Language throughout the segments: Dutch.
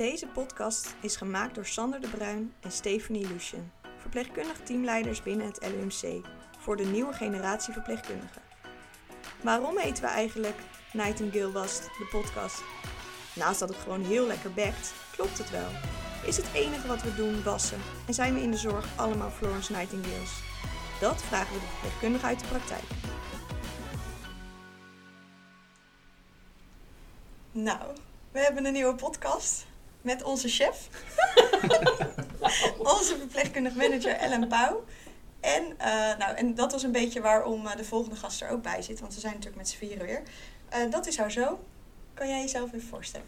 Deze podcast is gemaakt door Sander de Bruin en Stephanie Lucien, verpleegkundig teamleiders binnen het LUMC, voor de nieuwe generatie verpleegkundigen. Waarom heten we eigenlijk Nightingale Was, de podcast? Naast dat het gewoon heel lekker bekt, klopt het wel. Is het enige wat we doen wassen en zijn we in de zorg allemaal Florence Nightingales? Dat vragen we de verpleegkundige uit de praktijk. Nou, we hebben een nieuwe podcast met onze chef. onze verpleegkundig manager Ellen Pauw. En, eh, nou, en dat was een beetje waarom eh, de volgende gast er ook bij zit. Want we zijn natuurlijk met z'n vieren weer. Eh, dat is haar zo. Kan jij jezelf even voorstellen?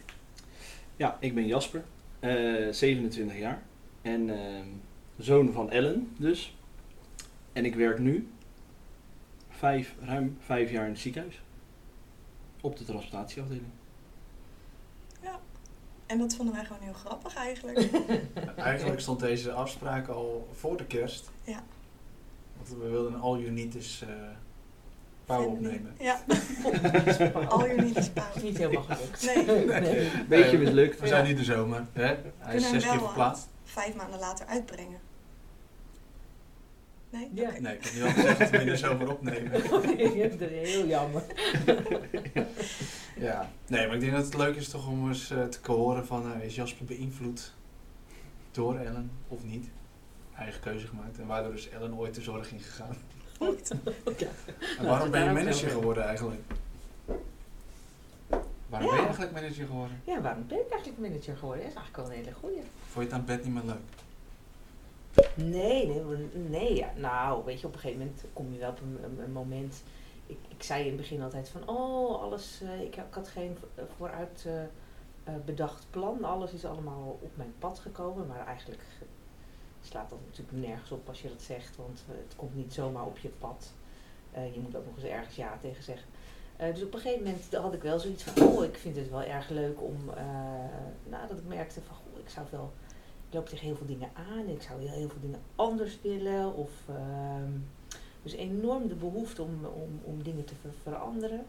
Ja, ik ben Jasper, eh, 27 jaar en ehm, zoon van Ellen dus. En ik werk nu vijf, ruim vijf jaar in het ziekenhuis. Op de transplantatieafdeling. En dat vonden wij gewoon heel grappig eigenlijk. Eigenlijk stond deze afspraak al voor de kerst. Ja. Want we wilden een all you need is eh pauw opnemen. Ja. Al je niet is pauw. Niet helemaal gelukt. Nee. nee. Beetje Eh, mislukt. We zijn niet de zomer. Hè? Hij is zes keer verplaatst. Vijf maanden later uitbrengen. Nee? Ja. Oké. Nee, ik heb nu al gezegd dat we in de zomer opnemen. dat is heel jammer. Ja. Nee, maar ik denk dat het leuk is toch om eens eh, te horen van eh, is Jasper beïnvloed door Ellen of niet? Eigen keuze gemaakt en waardoor is Ellen ooit de zorg ingegaan. En waarom ben je manager geworden eigenlijk? Waarom Ja. ben je eigenlijk manager geworden? Ja, waarom ben ik eigenlijk manager geworden? Dat is eigenlijk wel een hele goeie. Vond je het aan bed niet meer leuk? Nee, nee, nee ja. nou, weet je, op een gegeven moment kom je wel op een, moment. Ik, ik zei in het begin altijd van, oh, alles, eh, ik, had geen vo- vooruit eh, eh, bedacht plan. Alles is allemaal op mijn pad gekomen, maar eigenlijk ge- slaat dat natuurlijk nergens op als je dat zegt, want eh, het komt niet zomaar op je pad. Eh, je moet ook nog eens ergens ja tegen zeggen. Eh, dus op een gegeven moment had ik wel zoiets van, oh, ik vind het wel erg leuk om, eh, nou, dat ik merkte van, goh, ik zou wel loop tegen heel veel dingen aan. Ik zou heel, heel veel dingen anders willen. Of, ehm, dus enorm de behoefte om, om, om dingen te ver- veranderen.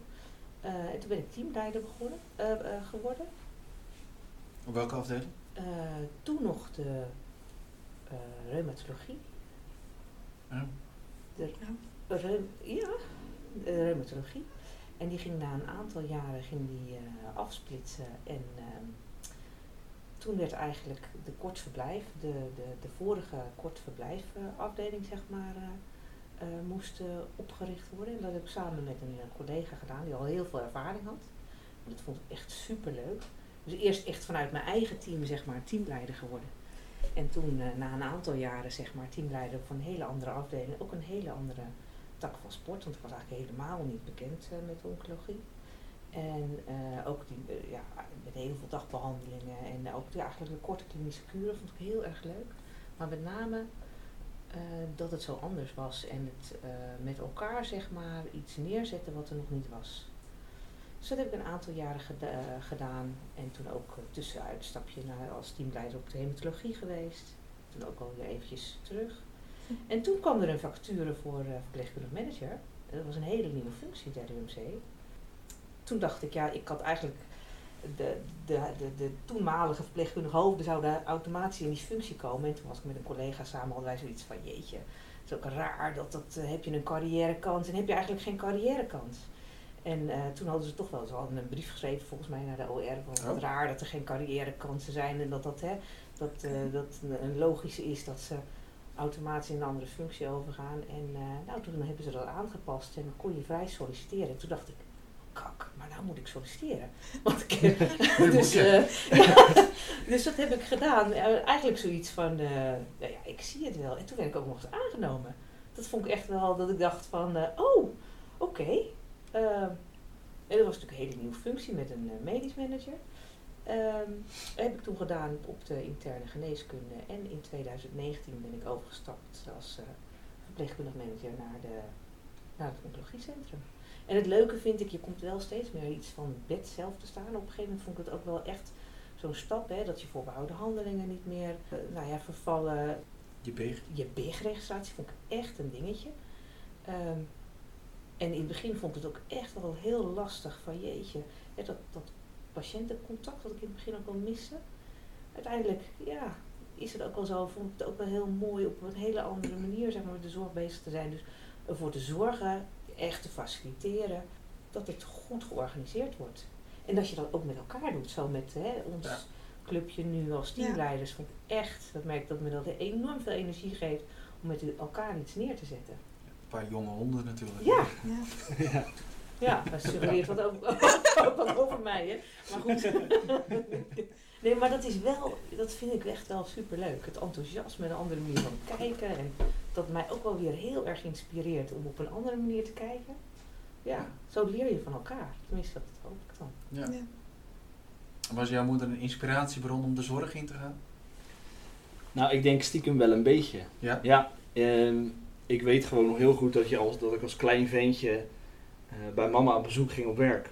Eh, en toen ben ik teamleider begonnen, eh, eh, geworden. Op welke afdeling? Eh, toen nog de eh, reumatologie. Ja. De reum- ja, de reumatologie. En die ging na een aantal jaren ging die, eh, afsplitsen. En ehm, toen werd eigenlijk de kortverblijf, de, de, de vorige kortverblijfafdeling zeg maar, eh, moest eh, opgericht worden. En dat heb ik samen met een collega gedaan die al heel veel ervaring had. Dat vond ik echt super leuk. Dus eerst echt vanuit mijn eigen team zeg maar teamleider geworden. En toen na een aantal jaren zeg maar teamleider van een hele andere afdeling. Ook een hele andere tak van sport. Want ik was eigenlijk helemaal niet bekend met oncologie. En eh, ook die, eh, ja, met heel veel dagbehandelingen en ook die, eigenlijk de korte klinische kuren vond ik heel erg leuk. Maar met name eh, dat het zo anders was en het met elkaar zeg maar iets neerzetten wat er nog niet was. Dus dat heb ik een aantal jaren geda- gedaan en toen ook tussenuitstapje naar, als teamleider op de hematologie geweest. Toen ook alweer eventjes terug. En toen kwam er een vacature voor verpleegkundig manager. Dat was een hele nieuwe functie bij de UMC toen dacht ik, ja, ik had eigenlijk de, de, de, de toenmalige verpleegkundige hoofden zouden automatisch in die functie komen. En toen was ik met een collega samen, hadden wij zoiets van, jeetje, het is ook raar dat, dat eh, heb je een carrièrekans en heb je eigenlijk geen carrièrekans. En eh, toen hadden ze toch wel, ze hadden een brief geschreven volgens mij naar de OR, van wat Oh. raar dat er geen carrièrekansen zijn en dat dat, hè, dat, eh, dat een logische is dat ze automatisch in een andere functie overgaan. En nou, toen hebben ze dat aangepast en kon je vrij solliciteren. En toen dacht ik, maar nou moet ik solliciteren. Want ik, dus, eh, ja, dus dat heb ik gedaan. Eh, eigenlijk zoiets van, eh, nou ja, ik zie het wel. En toen werd ik ook nog eens aangenomen. Dat vond ik echt wel dat ik dacht van, oh, oké. Eh, en dat was natuurlijk een hele nieuwe functie met een medisch manager. Ehm, heb ik toen gedaan op de interne geneeskunde. En in 2019 ben ik overgestapt als verpleegkundig manager naar, de, naar het oncologiecentrum. En het leuke vind ik, je komt wel steeds meer iets van bed zelf te staan. Op een gegeven moment vond ik het ook wel echt zo'n stap, hè, dat je voorbehouden handelingen niet meer eh, nou ja, vervallen. Je beeg. Je BIG-registratie vond ik echt een dingetje. Ehm, en in het begin vond ik het ook echt wel heel lastig van jeetje, hè, dat, dat patiëntencontact, wat ik in het begin ook wel miste. uiteindelijk, ja, is het ook wel zo, vond ik het ook wel heel mooi op een hele andere manier, zeg maar, met de zorg bezig te zijn. Dus ervoor te zorgen, echt te faciliteren, dat het goed georganiseerd wordt. En dat je dat ook met elkaar doet, zo met hè, ons Ja. clubje nu als teamleiders. Vond ik echt, dat merk ik dat me dat enorm veel energie geeft om met elkaar iets neer te zetten. Een paar jonge honden natuurlijk. Ja, Ja. ja. ja, dat suggereert wat over, ook wat over mij, hè. Maar goed. Nee, maar dat is wel, dat vind ik echt wel superleuk. Het enthousiasme, een andere manier van kijken. En dat mij ook wel weer heel erg inspireert om op een andere manier te kijken. Ja, zo leer je van elkaar. Tenminste, dat hoop ik dan. Ja. Ja. Was jouw moeder een inspiratiebron om de zorg in te gaan? Nou, ik denk stiekem wel een beetje. Ja. Ja, ehm, ik weet gewoon nog heel goed dat, je als, dat ik als klein ventje eh, bij mama op bezoek ging op werk.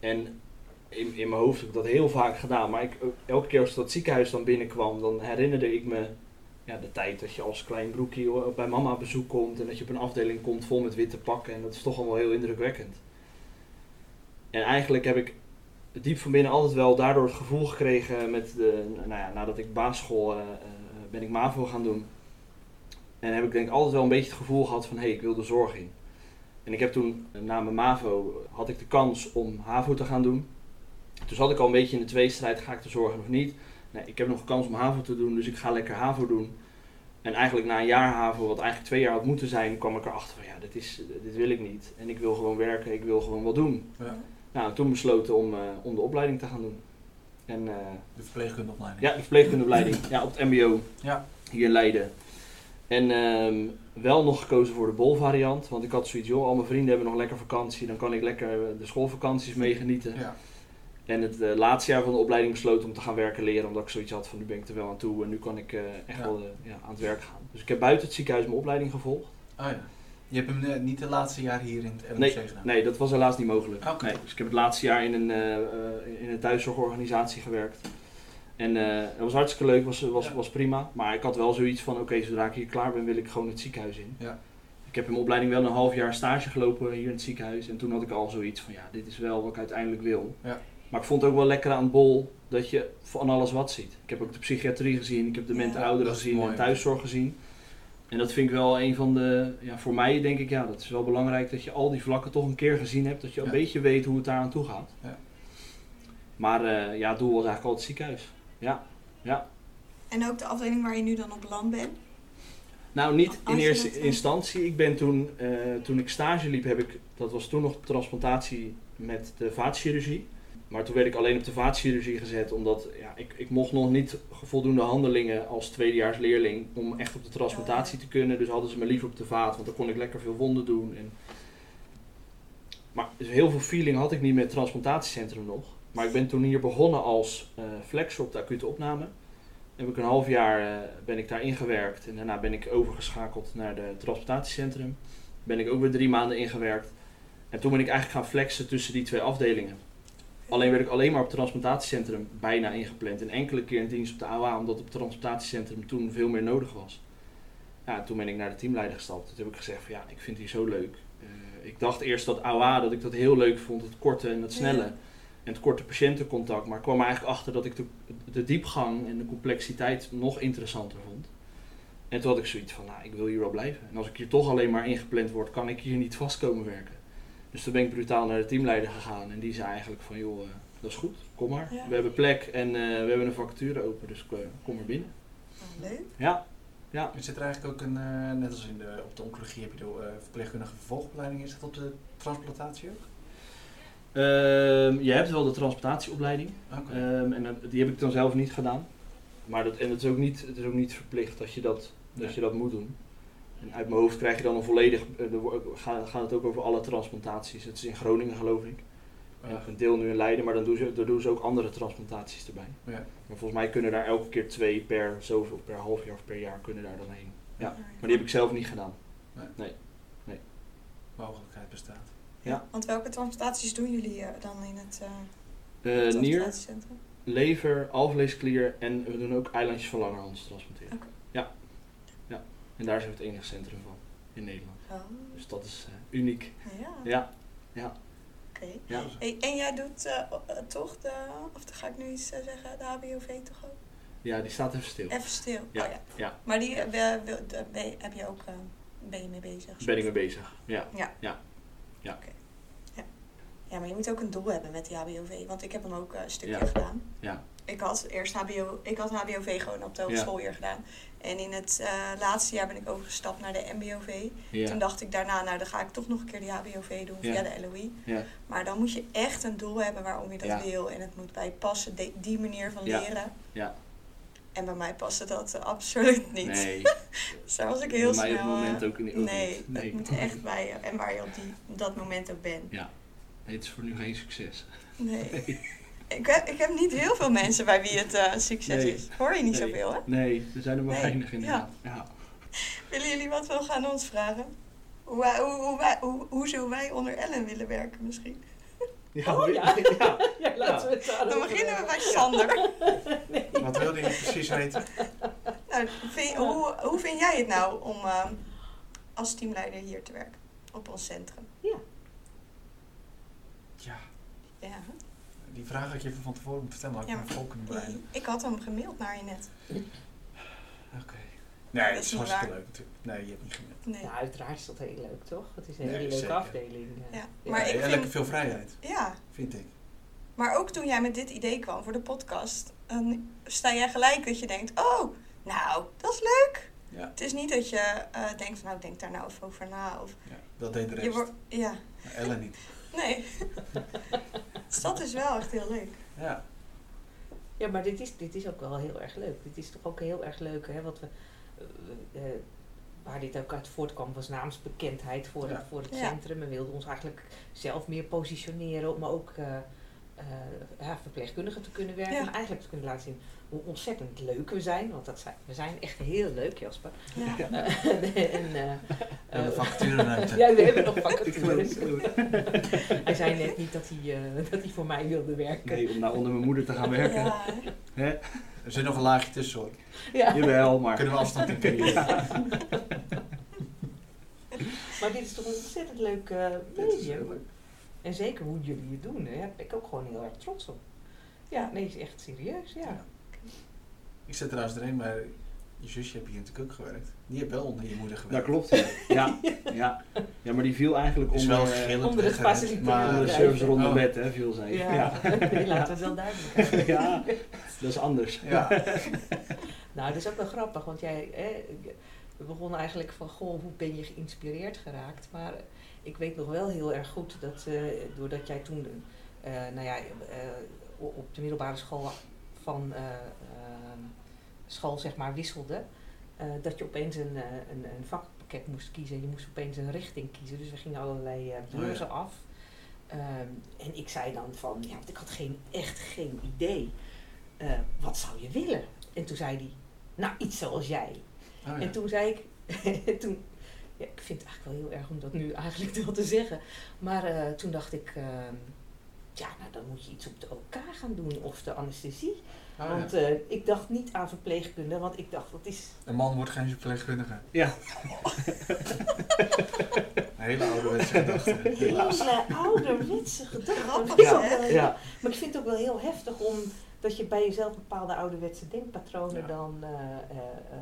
En in, in mijn hoofd heb ik dat heel vaak gedaan. Maar ik, elke keer als ik dat ziekenhuis dan binnenkwam, dan herinnerde ik me ja, de tijd dat je als klein broekje bij mama bezoek komt. En dat je op een afdeling komt vol met witte pakken. En dat is toch allemaal heel indrukwekkend. En eigenlijk heb ik diep van binnen altijd wel daardoor het gevoel gekregen met de, nou ja, nadat ik basisschool eh, ben ik MAVO gaan doen. En heb ik denk ik altijd wel een beetje het gevoel gehad van hé, hey, ik wil de zorg in. En ik heb toen, eh, na mijn MAVO, had ik de kans om HAVO te gaan doen. Toen zat ik al een beetje in de tweestrijd, ga ik de zorg of niet? Nee, ik heb nog een kans om HAVO te doen, dus ik ga lekker HAVO doen. En eigenlijk na een jaar HAVO, wat eigenlijk twee jaar had moeten zijn, kwam ik erachter van ja, dit, is, dit wil ik niet. En ik wil gewoon werken, ik wil gewoon wat doen. Ja. Nou, en toen besloten om, eh, om de opleiding te gaan doen. En eh, De verpleegkundeopleiding. ja, de verpleegkundeopleiding. ja, op het mbo Ja. hier in Leiden. En ehm, wel nog gekozen voor de bol-variant. Want ik had zoiets, joh, al mijn vrienden hebben nog lekker vakantie. Dan kan ik lekker eh, de schoolvakanties meegenieten. Ja. En het eh, laatste jaar van de opleiding besloten om te gaan werken leren. Omdat ik zoiets had van, nu ben ik er wel aan toe. En nu kan ik eh, echt Ja. wel eh, ja, aan het werk gaan. Dus ik heb buiten het ziekenhuis mijn opleiding gevolgd. Oh ja. Je hebt hem niet de laatste jaar hier in het LMC Nee, gedaan? Nee, dat was helaas niet mogelijk. Oké. Nee, dus ik heb het laatste jaar in een, in een thuiszorgorganisatie gewerkt. En het was hartstikke leuk, was, was, Ja. was prima. Maar ik had wel zoiets van, oké, zodra ik hier klaar ben, wil ik gewoon het ziekenhuis in. Ja. Ik heb in mijn opleiding wel een half jaar stage gelopen hier in het ziekenhuis. En toen had ik al zoiets van, ja, dit is wel wat ik uiteindelijk wil. Ja. Maar ik vond het ook wel lekker aan het bol dat je van alles wat ziet. Ik heb ook de psychiatrie gezien, ik heb de ouderen is gezien mooi. en thuiszorg gezien. En dat vind ik wel een van de, ja, voor mij denk ik, ja, dat is wel belangrijk dat je al die vlakken toch een keer gezien hebt. Dat je een beetje weet hoe het daar aan toe gaat. Ja. Maar eh, ja, het doel was eigenlijk al het ziekenhuis. Ja, ja. En ook de afdeling waar je nu dan op beland bent. Nou, niet Als in eerste instantie. Ik ben toen, eh, toen ik stage liep, heb ik, dat was toen nog transplantatie met de vaatchirurgie. Maar toen werd ik alleen op de vaatchirurgie gezet, omdat ja, ik, ik mocht nog niet voldoende handelingen als tweedejaars leerling om echt op de transplantatie te kunnen. Dus hadden ze me liever op de vaat, want dan kon ik lekker veel wonden doen. En... Maar dus heel veel feeling had ik niet met het transplantatiecentrum nog. Maar ik ben toen hier begonnen als eh flexor op de acute opname. Heb ik een half jaar eh, ben ik daar ingewerkt en daarna ben ik overgeschakeld naar het transplantatiecentrum. Ben ik ook weer drie maanden ingewerkt. En toen ben ik eigenlijk gaan flexen tussen die twee afdelingen. Alleen werd ik alleen maar op het transplantatiecentrum bijna ingepland. En enkele keer in dienst op de AOA, omdat op het transplantatiecentrum toen veel meer nodig was. Ja, toen ben ik naar de teamleider gestapt. Toen heb ik gezegd van ja, ik vind die zo leuk. Eh, ik dacht eerst dat AOA, dat ik dat heel leuk vond, het korte en het snelle. Ja. En het korte patiëntencontact. Maar ik kwam eigenlijk achter dat ik de, de diepgang en de complexiteit nog interessanter vond. En toen had ik zoiets van, nou, ik wil hier wel blijven. En als ik hier toch alleen maar ingepland word, kan ik hier niet vast komen werken. Dus toen ben ik brutaal naar de teamleider gegaan. En die zei eigenlijk van, joh, eh, dat is goed, kom maar. Ja. We hebben plek en eh, we hebben een vacature open, dus eh, kom maar binnen. Leuk. Ja, ja. Zit er eigenlijk ook een, eh, net als in de, op de oncologie heb je de eh, verpleegkundige vervolgopleiding, is dat op de transplantatie ook? Ehm, je hebt wel de transplantatieopleiding. Ehm, en dat- die heb ik dan zelf niet gedaan. Maar dat, en het is ook niet, het is ook niet verplicht dat je dat, dat, je dat moet doen. En uit mijn hoofd krijg je dan een volledig. eh, wo- gaat, het ook over alle transplantaties. Het is in Groningen, geloof ik. Ja. een deel nu in Leiden, maar dan doen, ze, dan doen ze ook andere transplantaties erbij. Ja. Maar volgens mij kunnen daar elke keer twee per zoveel, per half jaar of per jaar kunnen daar dan heen. Ja. Maar die heb ik zelf niet gedaan. Mogelijkheid bestaat. Ja. Want welke transplantaties doen jullie eh, dan in het eh Eh, nier, transplantatiecentrum? lever, alvleesklier en we doen ook eilandjes van langerhans transplanteren. Oké. Ja. Ja. En daar is ook het enige centrum van in Nederland. Oh, Dus dat is eh, uniek. ja. Ja, ja. Oké. Ja. Hey, en jij doet eh, eh, toch de, of ga ik nu iets zeggen, de HBOV toch ook? ja, die staat even stil. Even stil. Ja, Oh, ja. ja. Maar die heb je ook, eh, ben je mee bezig? Ben ik mee bezig. Ja. Ja, maar je moet ook een doel hebben met die HBOV. Want ik heb hem ook een stukje Ja. gedaan. Ja. Ik had eerst HBO, ik had HBOV gewoon op de Ja. hogeschooljaar gedaan. En in het eh, laatste jaar ben ik overgestapt naar de MBOV. Toen Ja. dacht ik daarna, nou dan ga ik toch nog een keer die HBOV doen Ja. via de LOE. Ja. Maar dan moet je echt een doel hebben waarom je dat Ja. wil. En het moet bij passen, de- die manier van Ja. leren. Ja. En bij mij paste dat eh, absoluut niet. Nee. Dus daar was ik heel Bij mij snel... op het eh, moment ook niet. ook nee, niet. nee. het moet echt bij je. En waar je op, die, op dat moment ook bent. Nee, het is voor nu geen succes. Nee. Ik, heb, ik heb niet heel veel mensen bij wie het eh, een succes Nee. is. Hoor je niet Nee. zoveel, hè? Nee, er zijn er maar Nee. weinig inderdaad. Ja. Willen jullie wat wel gaan ons vragen? Hoe, hoe, hoe, wij, hoe, hoe zo wij onder Ellen willen werken misschien? Ja. Oh, ja. ja. Ja, laten we het Dan beginnen we bij Sander. Wat wilde je precies weten? Nou, vind- hoe, hoe vind jij het nou om eh, als teamleider hier te werken? Op ons centrum. Ja, Ja. Die vraag had je even van tevoren moeten vertellen, maar ik Ja, me vol kunnen bereiden. Ik had hem gemaild naar je net. Oké. Nee, Dat dat is hartstikke waar. leuk natuurlijk. Nee, je hebt niet gemeld. Nee. Ja, uiteraard is dat heel leuk, toch? Het is een Nee, hele leuke zeker. afdeling. eh. Ja, Ja. maar ik vind- lekker veel vrijheid, Ja, vind ik. maar ook toen jij met dit idee kwam voor de podcast, dan sta jij gelijk dat je denkt, oh, nou, dat is leuk. Ja, Het is niet dat je eh, denkt, nou, denk daar nou even over na. Of ja dat deed de je rest. wordt, ja, Maar Ellen niet. Nee. dus dat is wel echt heel leuk. Ja, Ja, maar dit is, dit is ook wel heel erg leuk. Dit is toch ook heel erg leuk, hè? Wat we, eh, eh, waar dit ook uit voortkwam, was naamsbekendheid voor, Ja. het, voor het Ja. centrum. We wilden ons eigenlijk zelf meer positioneren, om ook eh, eh, ja, verpleegkundigen te kunnen werken. Ja. Maar eigenlijk te kunnen laten zien hoe ontzettend leuk we zijn. Want dat zijn, we zijn echt heel leuk, Jasper. Ja. en, eh, en de eh, ja, we hebben nog vacatures. Hij zei net niet dat hij, eh, dat hij voor mij wilde werken. Nee, om nou onder mijn moeder te gaan werken. Ja, hè? Hè? Er zit nog een laagje tussen hoor. Ja. Jawel, maar... Kunnen we afstand in creëren? Maar dit is toch een ontzettend leuk eh medium. leuk. En zeker hoe jullie het doen, daar ben ik ook gewoon heel erg trots op. Ja, nee, is echt serieus, ja. Ik zit trouwens erin, maar je zusje heeft hier natuurlijk ook gewerkt. Die heeft wel onder je moeder Dat gewerkt. klopt, ja. ja. Ja. Ja, maar die viel eigenlijk onder, onder het weggerend, faciliteren. maar- onder de service rond Oh. bed, hè, viel zij. Ja, Ja. laten we het wel duidelijk ja, dat is anders. Ja, Nou, dat is ook wel grappig, want jij, hè, we begonnen eigenlijk van, goh, hoe ben je geïnspireerd geraakt? Maar ik weet nog wel heel erg goed dat, eh, doordat jij toen, eh, nou ja, eh, op de middelbare school van eh, eh, school, zeg maar, wisselde, eh, dat je opeens een, eh, een, een vakpakket moest kiezen. Je moest opeens een richting kiezen, dus we gingen allerlei eh beurzen af. Ehm, en ik zei dan van, ja, want ik had geen, echt geen idee. Wat zou je willen? En toen zei hij, nou, iets zoals jij. Oh, ja. En toen zei ik, toen, ja, ik vind het eigenlijk wel heel erg om dat nu eigenlijk wel te zeggen. Maar toen dacht ik, ehm, ja, nou dan moet je iets op de OK gaan doen of de anesthesie. Oh, ja. want eh, ik dacht niet aan verpleegkunde, want ik dacht dat is... Een man wordt geen verpleegkundige. Ja. Een hele ouderwetse gedachte. Helaas. Hele ouderwetse gedachte. Ja. Maar ik vind het ook wel heel heftig om dat je bij jezelf bepaalde ouderwetse denkpatronen Ja. dan. eh, eh,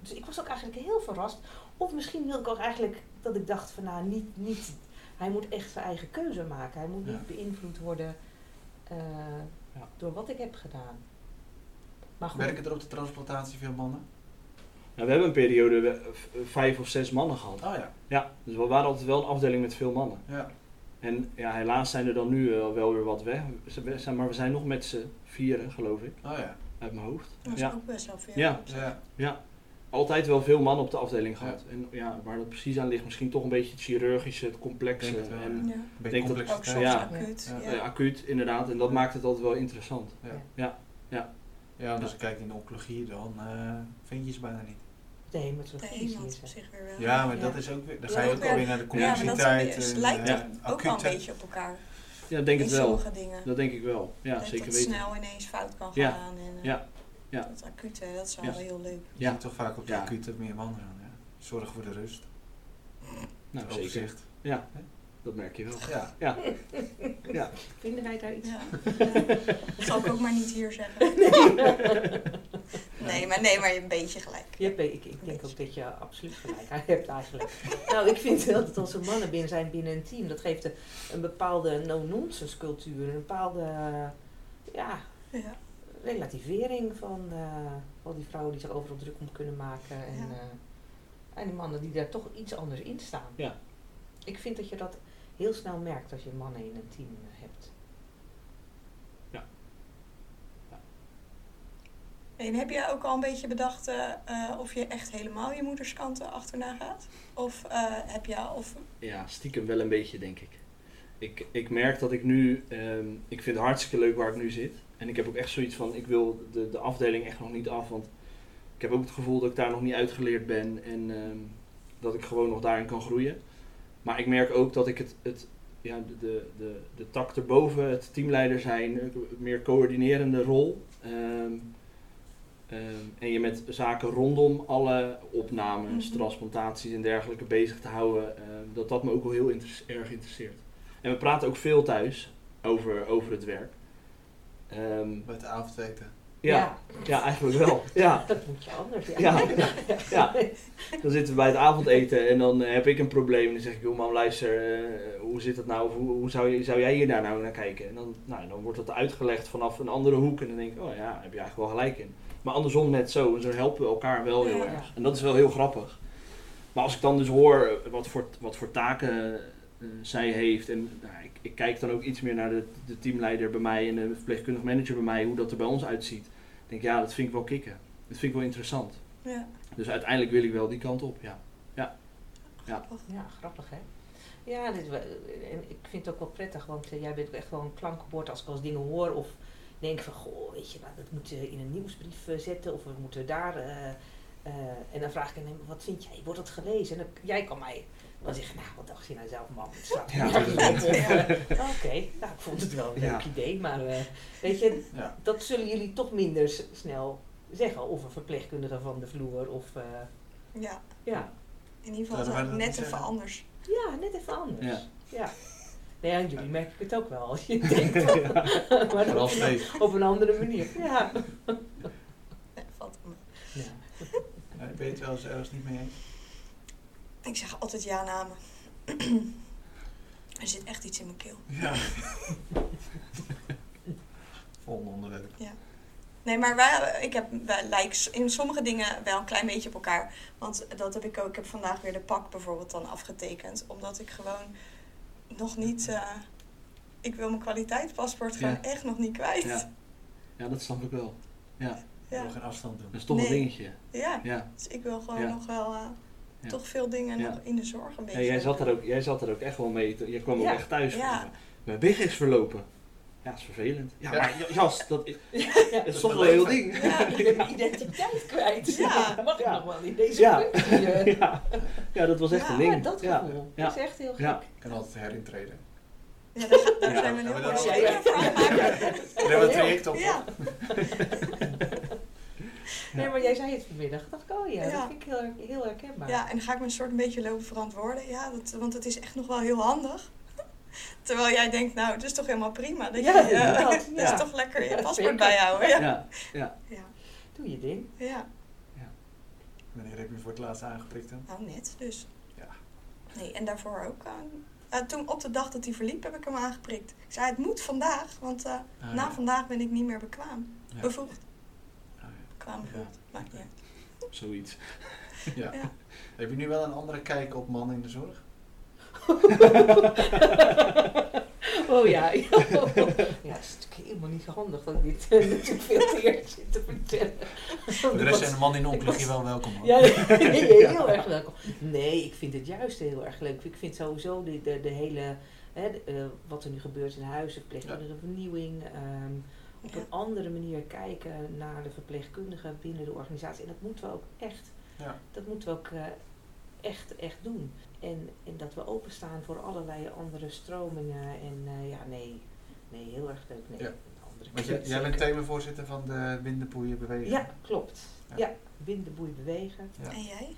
dus ik was ook eigenlijk heel verrast. Of misschien wil ik ook eigenlijk dat ik dacht van nou niet, niet hij moet echt zijn eigen keuze maken. Hij moet Ja. niet beïnvloed worden eh, Ja. door wat ik heb gedaan. Maar goed, Werken er op de transplantatie veel mannen? Nou, we hebben een periode we- vijf of zes mannen gehad. Oh ja. Ja, dus we waren altijd wel een afdeling met veel mannen. ja. En ja, helaas zijn er dan nu eh, wel weer wat weg. Maar we zijn nog met z'n vieren, geloof ik, Oh ja. uit mijn hoofd. Dat is Ja, ook best wel veel. Ja. Ja. ja. Altijd wel veel mannen op de afdeling gehad. En ja, waar dat precies aan ligt, misschien toch een beetje het chirurgische, het complexe. Denk het wel, en Ja. Een beetje Denk dat- Ook soms Ja. acuut. Ja. Ja. acuut, inderdaad. En dat maakt het altijd wel interessant. Ja, en als je kijkt in de oncologie, dan eh, vind je ze bijna niet. ze. op zich weer wel. Ja, maar Ja. dat is ook weer, dan Ja, ga je ook weer- alweer naar de Ja, maar dat complexiteit. is- en, lijkt eh, ook wel een beetje op elkaar. Ja, denk in het wel. sommige dingen. Dat denk ik wel. Ja, dat zeker het weten. snel ineens fout kan Ja. gaan. En, eh, Ja. Ja. Dat acute, dat is wel Ja. heel leuk. Je Ja. toch vaak op de Ja. acute meer aan. Ja. Zorg voor de rust. Nou, het zeker. overzicht. Ja. dat merk je wel. Ja. Ja, ja. Vinden wij daar iets Ja. Dat zal ik ook maar niet hier zeggen. Nee, maar, nee, maar een beetje gelijk. Je hebt, ik, ik denk ook dat je absoluut gelijk hebt eigenlijk. Nou, ik vind wel dat als er mannen binnen zijn binnen een team, dat geeft een, een bepaalde no-nonsense cultuur, een bepaalde ja, Ja. Relativering van eh, al die vrouwen die zich overal druk om kunnen maken en, Ja. eh, en die mannen die daar toch iets anders in staan. Ja. Ik vind dat je dat heel snel merkt als je mannen in een team eh, hebt. En heb jij ook al een beetje bedacht of je echt helemaal je moederskanten achterna gaat? Of eh, heb je of Ja, stiekem wel een beetje, denk ik. Ik, ik merk dat ik nu, ehm, ik vind het hartstikke leuk waar ik nu zit. En ik heb ook echt zoiets van, ik wil de, de afdeling echt nog niet af. Want ik heb ook het gevoel dat ik daar nog niet uitgeleerd ben. En ehm, dat ik gewoon nog daarin kan groeien. Maar ik merk ook dat ik het, het ja, de, de, de, tak erboven, het teamleider zijn, een meer coördinerende rol. ehm, ehm, en je met zaken rondom alle opnames, Mhm. transplantaties en dergelijke bezig te houden, dat dat me ook wel heel erg interesseert. En we praten ook veel thuis over, over het werk. Ehm, Met de avondeten. ja, ja. eigenlijk wel. Ja. Dat moet je anders. Ja. Ja. Ja. Dan zitten we bij het avondeten en dan eh, heb ik een probleem. En dan zeg ik, joh mam, luister, eh, hoe zit dat nou? Of hoe, hoe zou, je, zou jij hier daar nou naar kijken? En dan, nou, dan wordt dat uitgelegd vanaf een andere hoek. En dan denk ik, oh ja, daar heb je eigenlijk wel gelijk in. Maar andersom net zo. En zo helpen we elkaar wel heel Ja. erg. En dat is wel heel grappig. Maar als ik dan dus hoor wat voor, wat voor taken zij heeft. En nou, ik, ik kijk dan ook iets meer naar de, de teamleider bij mij en de verpleegkundig manager bij mij. Hoe dat er bij ons uitziet. Ik denk, ja, dat vind ik wel kicken. Dat vind ik wel interessant. ja, Dus uiteindelijk wil ik wel die kant op, ja. grappig. Ja, grappig hè. Ja, dit, en ik vind het ook wel prettig, want eh, jij bent ook echt wel een klankenbord als ik als dingen hoor of denk van, goh, weet je, wat, dat moeten we in een nieuwsbrief eh, zetten of we moeten daar. eh, eh, en dan vraag ik hem, wat vind jij, wordt het gelezen? En dan, jij kan mij dan zeggen, nou, wat dacht je nou zelf, man? Het Ja. Of, eh, Oké, nou, ik vond het wel een Ja. leuk idee, maar eh, weet je, Ja. dat zullen jullie toch minder snel zeggen. Of een verpleegkundige van de vloer of, eh, Ja, ja. in ieder geval net even zeggen? anders. Ja, net even anders. Ja. Ja. Nou ja, jullie merk ik het ook wel als je denkt. maar op een andere manier. Ja. Nee, valt me. ja. Nee, Ben je het wel eens ergens niet mee eens? Ik zeg altijd ja namen. er zit echt iets in mijn keel. Ja. Volgende onderwerp. Nee, maar wij, ik heb, wij lijken in sommige dingen wel een klein beetje op elkaar. Want dat heb ik ook. Ik heb vandaag weer de pak bijvoorbeeld dan afgetekend. Omdat ik gewoon nog niet... eh, ik wil mijn kwaliteitspaspoort gewoon Ja. echt nog niet kwijt. Ja. Ja. Ja, dat snap ik wel. Ja, Ik Ja. wil geen afstand doen. dat is toch een Nee. dingetje. Ja. Dus ik wil gewoon Ja. nog wel eh, Ja. toch veel dingen Ja. nog in de zorg een beetje. Ja, jij, zat er ook, jij zat er ook echt wel mee. Je kwam ook Ja. echt thuis. Ja. van, Mijn big is verlopen. Ja, dat is vervelend. Ja, Ja. maar Jas, dat is, Ja. dat is is toch wel wel een heel ding. Ja. Ik ben mijn identiteit kwijt. Ja. Mag ik Ja. nog wel in deze Ja. functie? Ja. ja, dat was echt Ja, een ding. Ja, dat ja. gevoel. Ja. Dat is echt heel gek. Ja. Ik kan altijd herintreden. Ja, daar, Ja. zijn we Ja, zeker voor het een traject op. Nee, maar jij zei het vanmiddag. Ik dacht, oh ja, Ja. dat vind ik heel, heel herkenbaar. ja, en dan ga ik me een soort een beetje lopen verantwoorden. Ja, dat, want het is echt nog wel heel handig. Terwijl jij denkt, nou, het is toch helemaal prima. Dat Ja, je, eh, dat Ja. is toch lekker je Ja, paspoort bijhouden. Ja. Ja. Ja. Ja. Doe je ding. ja, Wanneer heb je voor het laatst aangeprikt dan? nou net dus. Ja. Nee, en daarvoor ook. eh, eh, toen op de dag dat hij verliep heb ik hem aangeprikt. Ik zei, het moet vandaag, want eh, Ah, na ja. vandaag ben ik niet meer bekwaam. Ja. Bevoegd. Ah, ja. Maakt niet uit. Zoiets. Ja. Ja. Heb je nu wel een andere kijk op mannen in de zorg? Oh ja. ja, het is natuurlijk helemaal niet handig dat ik dit eh, natuurlijk veel te eerst zit te vertellen. Voor de rest zijn de mannen in oncologie wel welkom. hoor. Ja, heel erg welkom. Nee, ik vind het juist heel erg leuk. Ik vind sowieso de, de, de hele, hè, de, eh, wat er nu gebeurt in huizen, verpleegkundige vernieuwing, ehm, op Ja. een andere manier kijken naar de verpleegkundigen binnen de organisatie. En dat moeten we ook echt, Ja. dat moeten we ook eh, echt, echt doen. En, en dat we openstaan voor allerlei andere stromingen. En eh, ja, nee, nee, heel erg leuk. Nee, Ja. Want jij, jij bent themavoorzitter van de Windenboeienbeweging. Ja, klopt. Ja. Ja, bewegen. Ja. En jij?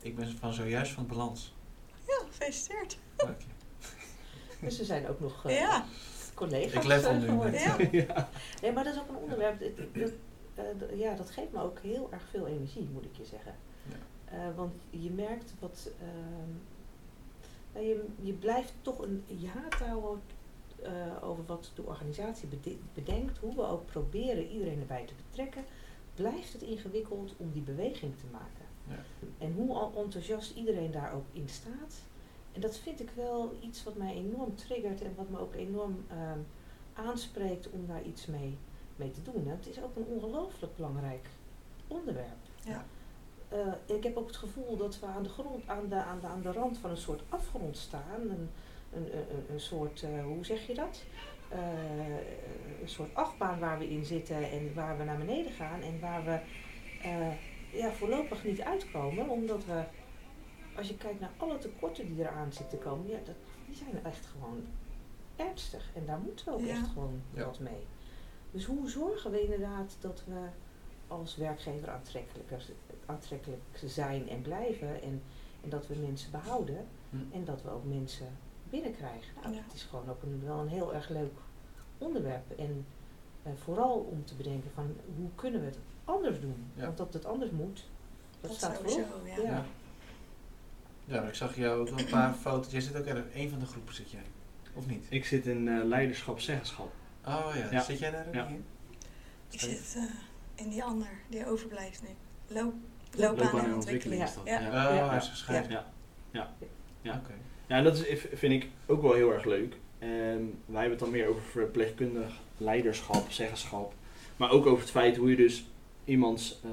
Ik ben van zojuist van balans. Ja, gefeliciteerd. Dank je. Dus we zijn ook nog eh, Ja, collega's Ik level nu geworden. Ja. ja. Nee, maar dat is ook een onderwerp. dat- dat- eh, ja, dat geeft me ook heel erg veel energie, moet ik je zeggen. Ja. Eh, want je merkt wat. ehm, nou, je, je blijft toch een jaart houden eh, over wat de organisatie bede- bedenkt, hoe we ook proberen iedereen erbij te betrekken. Blijft het ingewikkeld om die beweging te maken. Ja. En hoe al enthousiast iedereen daar ook in staat. En dat vind ik wel iets wat mij enorm triggert en wat me ook enorm ehm, aanspreekt om daar iets mee, mee te doen. En het is ook een ongelooflijk belangrijk onderwerp. Ja. Eh, ik heb ook het gevoel dat we aan de, grond, aan de, aan de, aan de rand van een soort afgrond staan. Een, een, een, een soort, eh, hoe zeg je dat? Eh, een soort achtbaan waar we in zitten en waar we naar beneden gaan. En waar we ja, voorlopig niet uitkomen. Omdat we, als je kijkt naar alle tekorten die eraan zitten te komen, ja, dat, die zijn echt gewoon ernstig. En daar moeten we ook Ja. echt gewoon Ja. wat mee. Dus hoe zorgen we inderdaad dat we als werkgever aantrekkelijker, aantrekkelijk zijn en blijven. En, en dat we mensen behouden. Hm. En dat we ook mensen binnenkrijgen. Nou, Ja. Het is gewoon ook een, wel een heel erg leuk onderwerp. En eh, vooral om te bedenken van hoe kunnen we het anders doen. Ja. Want dat het anders moet, dat, dat staat voorop. Ja. Ja. Maar ik zag jou ook een paar foto's. Jij zit ook in een van de groepen, zit jij? Of niet? Ik zit in eh, leiderschap, zeggenschap. Oh ja, Ja. zit jij daar ook Ja. niet in? Ik zit eh, in die ander, die overblijft nu. Loop, Loopbaan loopbaan en ontwikkeling. Ja. Ja. Oh, Ja. hij is geschreven. Ja. Ja. Ja. Oké. Ja, en dat is, vind ik ook wel heel erg leuk. En wij hebben het dan meer over verpleegkundig leiderschap, zeggenschap. Maar ook over het feit hoe je dus iemands eh,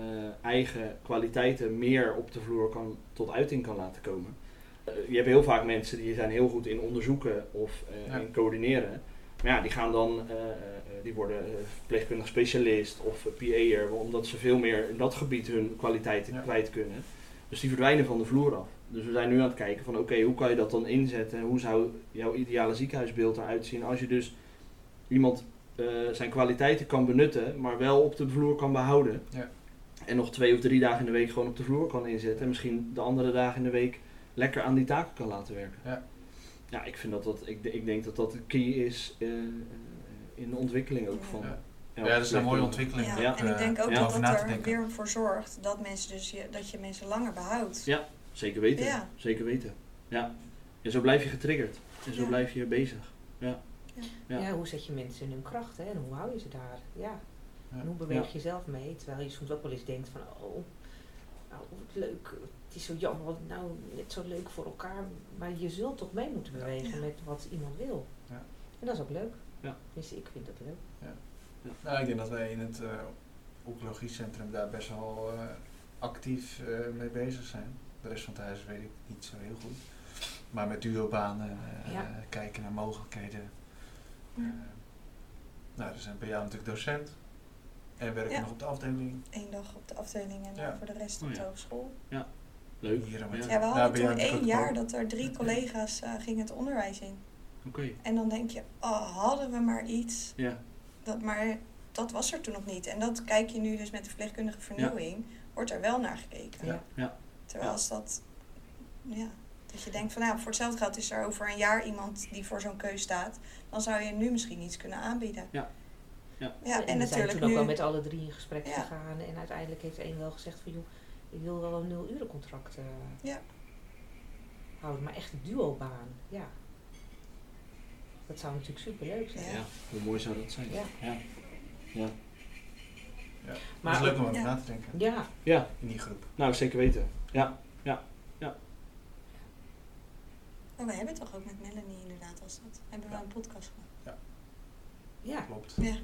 eigen kwaliteiten meer op de vloer kan, tot uiting kan laten komen. Eh, je hebt heel vaak mensen die zijn heel goed in onderzoeken of eh, Ja. in coördineren. Maar ja, die gaan dan, die worden verpleegkundig specialist of PA'er, omdat ze veel meer in dat gebied hun kwaliteiten Ja. kwijt kunnen. Dus die verdwijnen van de vloer af. Dus we zijn nu aan het kijken van oké, hoe kan je dat dan inzetten? Hoe zou jouw ideale ziekenhuisbeeld eruit zien als je dus iemand eh, zijn kwaliteiten kan benutten, maar wel op de vloer kan behouden. Ja. En nog twee of drie dagen in de week gewoon op de vloer kan inzetten. En misschien de andere dagen in de week lekker aan die taken kan laten werken. Ja. Ja, ik, vind dat dat, ik, ik denk dat dat de key is eh, eh, in de ontwikkeling ook van. Ja. Ja, dat is een mooie ontwikkeling. Ja, ook, en ik denk ook ja. dat dat er weer voor zorgt dat, mensen dus je, dat je mensen langer behoudt. Ja. Zeker weten. Ja. Zeker weten. Ja. En zo blijf je getriggerd. En zo Ja. blijf je bezig. Ja. Ja. Ja. hoe zet je mensen in hun kracht hè? en hoe hou je ze daar? Ja. Ja. En hoe beweeg Ja. je zelf mee? Terwijl je soms ook wel eens denkt van, oh, nou, wat leuk. Het is zo jammer, want nou net zo leuk voor elkaar. Maar je zult toch mee moeten bewegen Ja. met wat iemand wil. Ja. En dat is ook leuk. Ja. Dus ik vind dat leuk. Nou, ik denk dat wij in het eh oncologiecentrum daar best wel eh, actief eh, mee bezig zijn. De rest van het huis weet ik niet zo heel goed. Maar met duobanen, eh, Ja. kijken naar mogelijkheden. Ja. Eh, nou, er zijn bij jou natuurlijk docent. En werken Ja. nog op de afdeling. Eén dag op de afdeling en dan Ja. voor de rest Oh, op ja. de hogeschool. Leuk. Hier Ja. met- Ja, we Nou, hadden ben jij toen één jaar dat er drie collega's eh, gingen het onderwijs in. Oké. En dan denk je, oh, hadden we maar iets. Ja. Dat, maar dat was er toen nog niet. En dat kijk je nu dus met de verpleegkundige vernieuwing. Wordt er wel naar gekeken. Ja. Ja. Terwijl Ja. als dat... Ja, dat je denkt van, nou, voor hetzelfde geld is er over een jaar iemand die voor zo'n keus staat. Dan zou je nu misschien iets kunnen aanbieden. Ja. Ja. Ja, en, we zijn toen ook nu... wel met alle drie in gesprek Ja. gegaan. En uiteindelijk heeft één wel gezegd van, joh, ik wil wel een nul uren contract eh, Ja. houden. Maar echt een duobaan, ja. Dat zou natuurlijk super leuk zijn. Ja. Ja. Hoe mooi zou dat zijn? Ja. Ja. Ja. Ja. Maar dat is leuk om over ja. na te denken. Ja, Ja. In die groep. Nou, zeker weten. Ja. Oh, we hebben toch ook met Melanie inderdaad als dat. Hebben we Ja. een podcast gehad. ja. Klopt. Ja.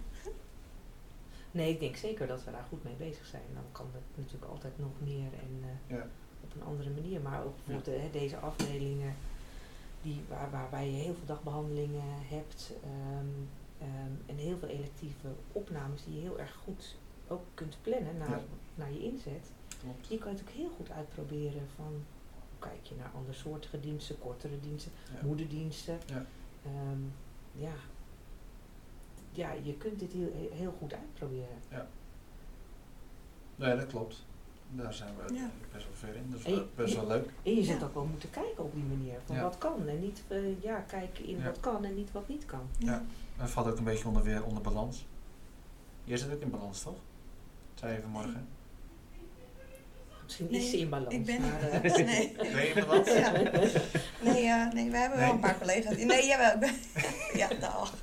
Nee, ik denk zeker dat we daar goed mee bezig zijn. Dan kan het natuurlijk altijd nog meer en eh, Ja. op een andere manier. Maar ook bijvoorbeeld eh, deze afdelingen die, waar, waarbij je heel veel dagbehandelingen hebt ehm, ehm, en heel veel electieve opnames die je heel erg goed ook kunt plannen naar, Ja. naar je inzet. Klopt. Die kan je natuurlijk heel goed uitproberen van kijk je naar andersoortige diensten, kortere diensten, Ja. moederdiensten. Ja. Ehm, ja. ja, je kunt dit heel, heel goed uitproberen. Ja, dat klopt. daar zijn we Ja. best wel ver in. Dat is je- best wel leuk. En je zult Ja. ook wel moeten kijken op die manier. Van Ja. wat kan en niet, eh, ja, kijken in Ja. wat kan en niet wat niet kan. Ja. Dat valt ook een beetje onder, weer onder balans. Jij zit ook in balans, toch? Zei je vanmorgen. Misschien Nee, is ze in balans. Ik ben maar, eh, nee. Je in balans? Ja. Nee, eh, nee, we hebben wel Nee? een paar collega's. Nee, jawel. ja, dag.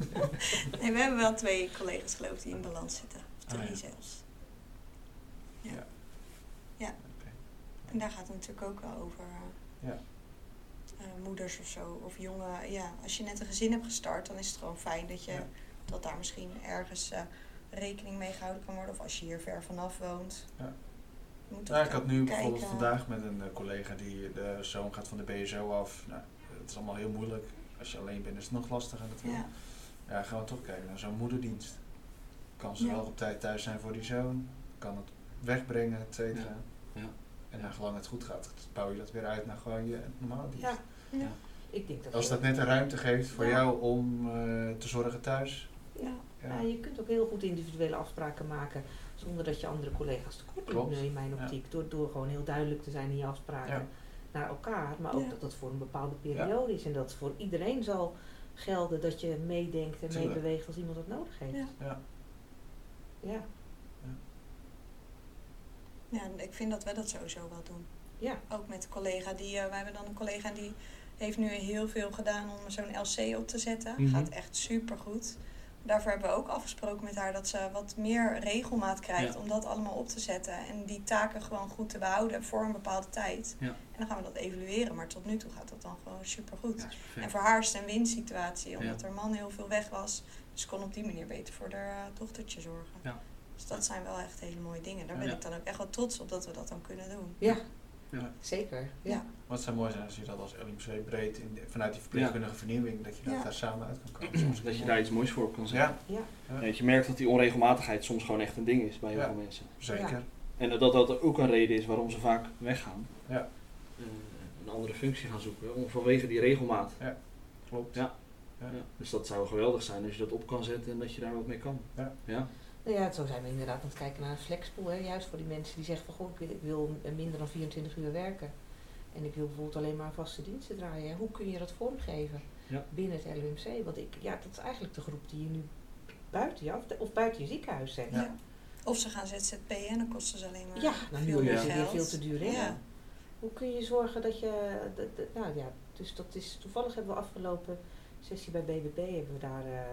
Nee, we hebben wel twee collega's geloof ik die in balans zitten. Of drie Ah, ja. zelfs. Ja. Ja. En daar gaat het natuurlijk ook wel over eh, Ja. eh, moeders of zo. Of jongen. Ja, als je net een gezin hebt gestart, dan is het gewoon fijn dat je Ja. dat daar misschien ergens eh, rekening mee gehouden kan worden. Of als je hier ver vanaf woont. Ja. Moet Nou, ik had nu kijken. bijvoorbeeld vandaag met een eh, collega die de zoon gaat van de BSO af. Nou, het is allemaal heel moeilijk. Als je alleen bent is het nog lastiger natuurlijk. Ja, Ja, gaan we toch kijken naar zo'n moederdienst. Kan ze Ja. wel op tijd thuis zijn voor die zoon? Kan het wegbrengen, et cetera. Ja. Ja. En dan zolang het goed gaat, bouw je dat weer uit naar gewoon je normale dienst. ja, ja. ik denk dat Als dat net een ruimte geeft voor Ja. jou om eh, te zorgen thuis. Ja. Ja. Ja, je kunt ook heel goed individuele afspraken maken zonder dat je andere collega's tekort doet Klopt. nu in mijn Ja. optiek. Door, door gewoon heel duidelijk te zijn in je afspraken Ja. naar elkaar. Maar ook Ja. dat dat voor een bepaalde periode is. En dat voor iedereen zal gelden dat je meedenkt en Tuurlijk. meebeweegt als iemand dat nodig heeft. Ja. Ja. Ja. Ja, en ik vind dat we dat sowieso wel doen. Ja. Ook met de collega die, eh, wij hebben dan een collega die heeft nu heel veel gedaan om zo'n LC op te zetten. Mhm. Gaat echt super goed. Daarvoor hebben we ook afgesproken met haar dat ze wat meer regelmaat krijgt Ja. om dat allemaal op te zetten. En die taken gewoon goed te behouden voor een bepaalde tijd. Ja. En dan gaan we dat evalueren. Maar tot nu toe gaat dat dan gewoon super goed. Ja. En voor haar is het een winsituatie, omdat Ja. haar man heel veel weg was. Dus kon op die manier beter voor haar eh, dochtertje zorgen. Ja. Dus dat zijn wel echt hele mooie dingen. Daar Ja. ben ik dan ook echt wel trots op dat we dat dan kunnen doen. Ja, Ja. zeker. Ja. Wat zou mooi zijn als je dat als LMC breed in, vanuit die verpleegkundige vernieuwing, dat je dat daar samen uit kan komen. Soms Dat je daar iets moois voor op kan zetten. Ja, Ja. Ja, je merkt dat die onregelmatigheid soms gewoon echt een ding is bij heel Ja. veel mensen. zeker. En dat dat ook een reden is waarom ze vaak weggaan. Ja. Eh, een andere functie gaan zoeken, om, vanwege die regelmaat. Klopt. Ja. Ja. Ja. Dus dat zou geweldig zijn als je dat op kan zetten en dat je daar wat mee kan. Ja. Ja. Nou ja, zo zijn we inderdaad aan het kijken naar een flexpool. Hè? Juist voor die mensen die zeggen van goh, ik wil, ik wil minder dan 24 uur werken. En ik wil bijvoorbeeld alleen maar vaste diensten draaien. Hè. Hoe kun je dat vormgeven Ja. binnen het LUMC? Want ik, ja, dat is eigenlijk de groep die je nu buiten je, of buiten je ziekenhuis zet. Ja. Of ze gaan ZZP'en en dan kosten ze alleen maar Ja, nou, nu veel meer geld. veel te duur. Hè? Ja. Hoe kun je zorgen dat je. Dat, dat- nou ja, dus dat is. Toevallig hebben we afgelopen sessie bij BBB hebben we daar eh, eh,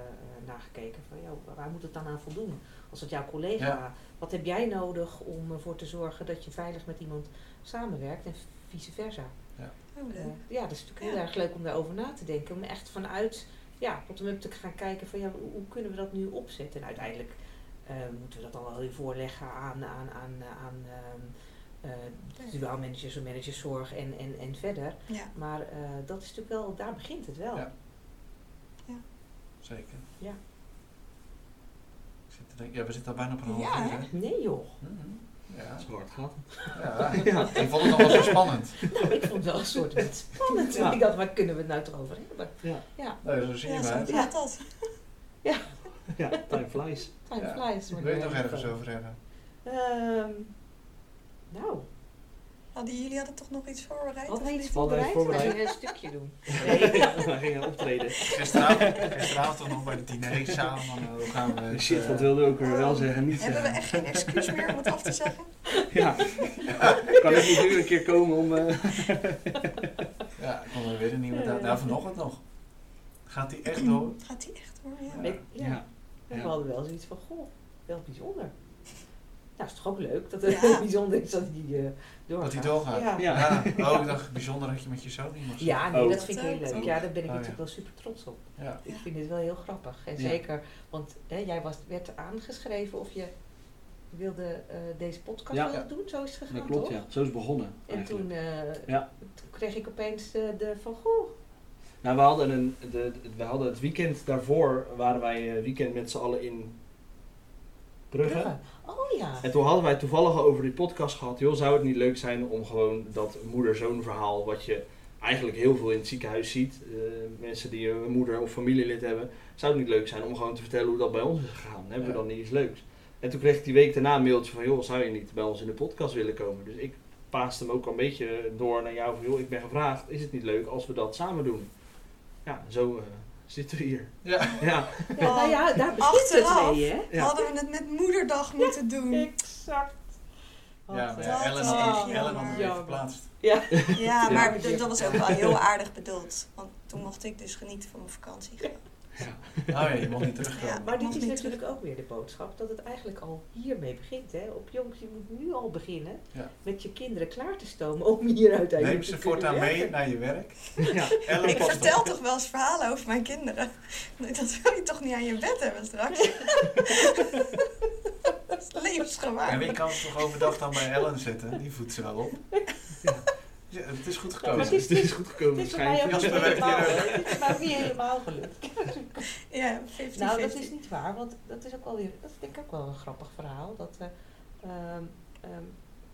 naar gekeken. Van, ja, waar moet het dan aan voldoen? Als het jouw collega, Ja. wat heb jij nodig om ervoor te zorgen dat je veilig met iemand samenwerkt en vice versa? Oh, leuk. Eh, ja, dat is natuurlijk heel Ja. erg leuk om daarover na te denken. Om echt vanuit, ja, bottom-up te gaan kijken van ja, hoe, kunnen we dat nu opzetten? En uiteindelijk eh, moeten we dat dan wel weer voorleggen aan, aan, aan, aan ehm, eh, duaal managers en managerszorg en, en, en verder. Ja. Maar eh, dat is natuurlijk wel, daar begint het wel. Ja. Zeker. Ja. Ja, we zitten al bijna op een half Ja, uur. hè? hè? Nee joh. Mhm. Ja. Zo hard gaat het. Ja. Ja. ik vond het nog wel zo spannend. Nou, ik vond het wel een soort van spannend. Ja. Ik dacht, waar kunnen we het nou toch over hebben? Ja. Ja, Nee, zo zie je Ja, maar. zo gaat dat. ja, time flies. time Ja. flies. Wil je het nog ergens over hebben? Ehm, nou, Hadden jullie hadden toch nog iets voorbereid? hadden of we iets niet? Voorbereid? gingen een stukje doen. We gingen optreden. Gisteravond, gisteravond toch nog bij de diner samen. eh, Hoe gaan we het, Shit, eh, wat wilde ik ook weer wel zeggen, niet Hebben we zeggen. echt geen excuus meer om het af te zeggen? Ja. Kan ik niet nu een keer komen om... eh, Ja, ik kon er weer een nieuwe datum. Eh. Nou, vanochtend nog. Gaat die echt door? Gaat die echt hoor? Ja. Ja. Nee, ja. Ja. En Ja. we hadden wel zoiets van, goh, wel bijzonder. Nou, is toch ook leuk dat het Ja. bijzonder is dat hij eh doorgaat. Dat hij doorgaat? Ja. Ja. Ja. Oh, ik dacht bijzonder dat je met je zoon niet mocht. Ja, nee, Oh. dat vind ik heel leuk. Ja, daar ben ik Oh, natuurlijk ja. wel super trots op. Ja. Ik vind dit wel heel grappig. En Ja. zeker, want hè, jij was, werd aangeschreven of je wilde eh, deze podcast Ja. wilde doen. Zo is het gegaan, Dat klopt, toch? ja. Zo is het begonnen. En eigenlijk. toen, eh, Ja. toen kreeg ik opeens de, de van, goh, Nou, we hadden, een, de, de- we hadden het weekend daarvoor, waren wij weekend met z'n allen in Brugge. Brugge. Oh ja. En toen hadden wij toevallig over die podcast gehad. Joh, zou het niet leuk zijn om gewoon dat moeder-zoon verhaal, wat je eigenlijk heel veel in het ziekenhuis ziet, eh, mensen die een moeder of familielid hebben, zou het niet leuk zijn om gewoon te vertellen hoe dat bij ons is gegaan? Hebben we dan niet iets leuks? En toen kreeg ik die week daarna een mailtje van, joh, zou je niet bij ons in de podcast willen komen? Dus ik paaste hem ook al een beetje door naar jou van, joh, ik ben gevraagd, is het niet leuk als we dat samen doen? Ja, zo eh, zitten we hier. Ja. Ja, Ja, nou ja, daar begint het mee, hè? Ja. Hadden we het met moederdag moeten doen. Exact. Ja, Ellen, had- Ellen had weer verplaatst. Ja. Ja, maar dat was ook wel heel aardig bedoeld. Want toen mocht ik dus genieten van mijn vakantie. Oh ja, je mag niet terugkomen. Ja. Maar dit is natuurlijk ook weer de boodschap dat het eigenlijk al hiermee begint. Hè? Op jongens, je moet nu al beginnen Ja. met je kinderen klaar te stomen om hier uiteindelijk Neem te ze voortaan mee werken. naar je werk. ja. Ellen Ik vertel toch wel eens verhalen over mijn kinderen. Dat wil je toch niet aan je bed hebben straks? dat is En ik kan ze toch overdag dan bij Ellen zetten. Die voedt ze wel op. Ja. Het is goed Ja, gekomen. het is- Het is goed gekomen Het is voor mij ook. Jasper helemaal, het is mij ook niet helemaal gelukt. Ja, 50-50. Nou, dat is niet waar, want dat is ook wel weer, dat vind ik ook wel een grappig verhaal. Dat, eh, ehm, ehm,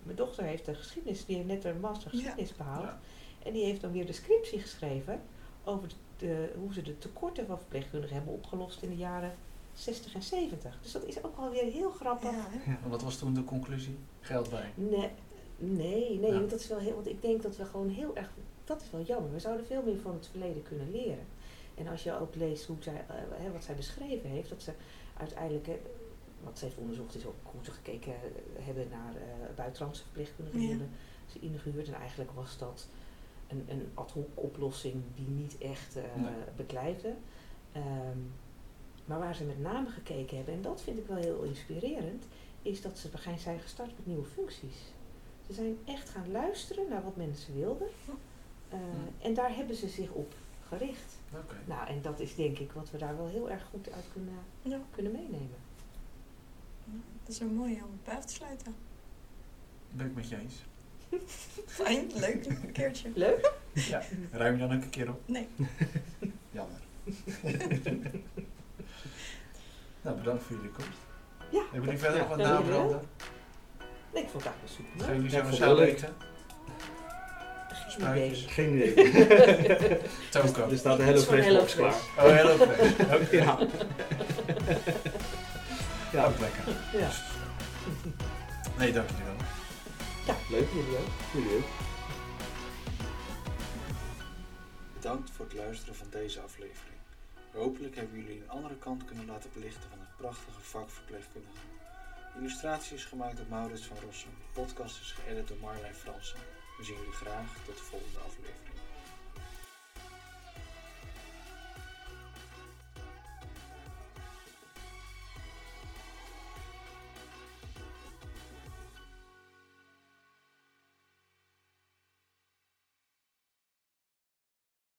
mijn dochter heeft de geschiedenis, die heeft net een master Ja. geschiedenis behaald. Ja. En die heeft dan weer de scriptie geschreven over de, hoe ze de tekorten van verpleegkundigen hebben opgelost in de jaren 60 en 70. Dus dat is ook wel weer heel grappig. Ja, wat was toen de conclusie? Geld bij. Nee, nee, nee Ja. want dat is wel heel, want ik denk dat we gewoon heel erg, dat is wel jammer. We zouden veel meer van het verleden kunnen leren. En als je ook leest hoe zij, eh, hè, wat zij beschreven heeft, dat ze uiteindelijk, wat ze heeft onderzocht is ook hoe ze gekeken eh, hebben naar eh buitenlandse verpleegkundigen die Ja. hebben ze ingehuurd. En eigenlijk was dat een, een ad hoc oplossing die niet echt eh Nee. beklijfde. Ehm, maar waar ze met name gekeken hebben, en dat vind ik wel heel inspirerend, is dat ze begin zijn gestart met nieuwe functies. Ze zijn echt gaan luisteren naar wat mensen wilden. Eh, En daar hebben ze zich op gericht. Oké. Nou, en dat is denk ik wat we daar wel heel erg goed uit kunnen, Ja. kunnen meenemen. Dat is een mooie om bij af te sluiten. Ben ik met je eens. Fijn, leuk, een keertje. Leuk? Ja. Ruim je dan ook een keer op? Nee. Jammer. nou, bedankt voor jullie komst. Ja. Hebben jullie verder nog wat nabranden? Nee, ik vond het eigenlijk wel super. Gaan jullie Ja, vond zelf eten? Geen idee. Geen idee. Toko. Er staat een Iets van Hello Fresh box HelloFresh. klaar. Oh, hello fresh. Oké. Ja. Ja, Ook lekker. Ja. Nee, dank jullie wel. leuk. Jullie ook. Jullie ook. Bedankt voor het luisteren van deze aflevering. Hopelijk hebben jullie een andere kant kunnen laten belichten van het prachtige vak verpleegkundige. Illustratie is gemaakt door Maurits van Rossum. Podcast is geëdit door Marlijn Fransen. We zien jullie graag tot de volgende aflevering.